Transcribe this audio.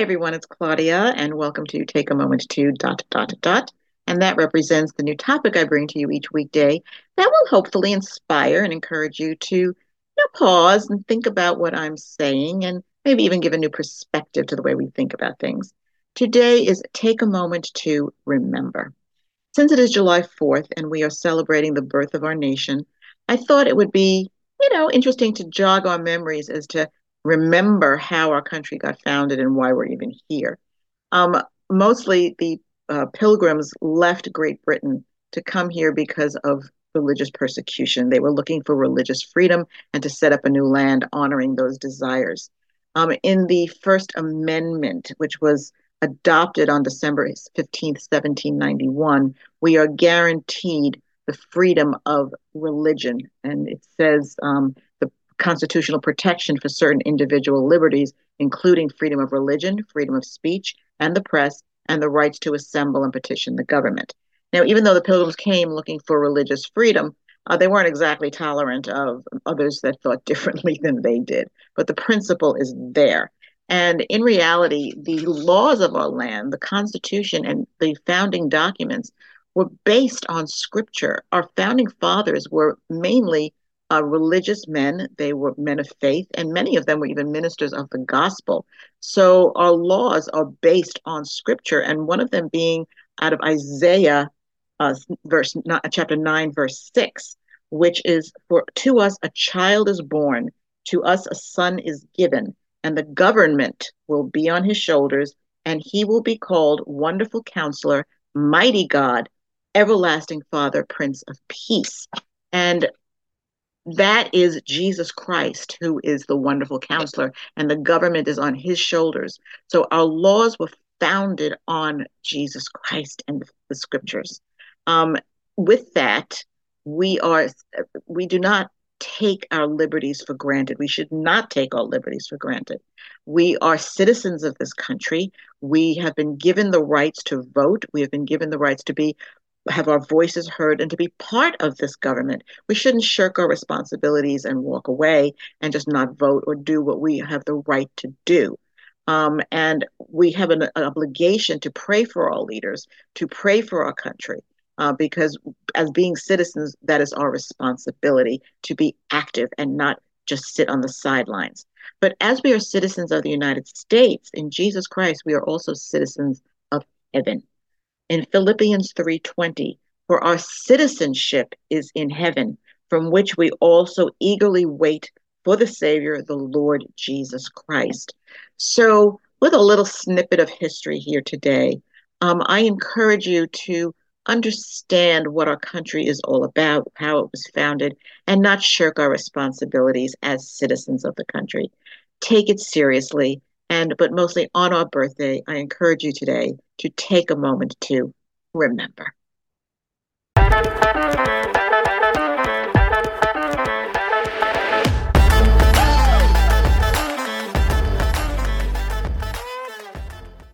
everyone, it's Claudia, and welcome to Take a Moment to dot dot dot. And that represents the new topic I bring to you each weekday that will hopefully inspire and encourage you to you know, pause and think about what I'm saying and maybe even give a new perspective to the way we think about things. Today is Take a Moment to Remember. Since it is July 4th and we are celebrating the birth of our nation, I thought it would be, you know, interesting to jog our memories as to remember how our country got founded and why we're even here. Um, mostly the uh, pilgrims left Great Britain to come here because of religious persecution. They were looking for religious freedom and to set up a new land honoring those desires. Um, in the First Amendment, which was adopted on December 15th, 1791, we are guaranteed the freedom of religion. And it says um, constitutional protection for certain individual liberties, including freedom of religion, freedom of speech and the press, and the rights to assemble and petition the government. Now, even though the pilgrims came looking for religious freedom, uh, they weren't exactly tolerant of others that thought differently than they did, but the principle is there. And in reality, the laws of our land, the Constitution, and the founding documents were based on scripture. Our founding fathers were mainly uh, religious men. They were men of faith, and many of them were even ministers of the gospel. So our laws are based on scripture, and one of them being out of Isaiah, uh, verse chapter nine, verse six, which is for to us a child is born, to us a son is given, and the government will be on his shoulders, and he will be called Wonderful Counselor, Mighty God, Everlasting Father, Prince of Peace. And that is Jesus Christ, who is the wonderful counselor, and the government is on his shoulders. So our laws were founded on Jesus Christ and the scriptures. Um, with that, we are we do not take our liberties for granted. We should not take our liberties for granted. We are citizens of this country. We have been given the rights to vote. We have been given the rights to be have our voices heard and to be part of this government. We shouldn't shirk our responsibilities and walk away and just not vote or do what we have the right to do. Um, and we have an, an, obligation to pray for our leaders, to pray for our country, uh, because as being citizens, that is our responsibility to be active and not just sit on the sidelines. But as we are citizens of the United States, in Jesus Christ, we are also citizens of heaven in Philippians 3:20, for our citizenship is in heaven, from which we also eagerly wait for the Savior, the Lord Jesus Christ. So, with a little snippet of history here today, um, I encourage you to understand what our country is all about, how it was founded, and not shirk our responsibilities as citizens of the country. Take it seriously and but mostly on our birthday, I encourage you today to take a moment to remember.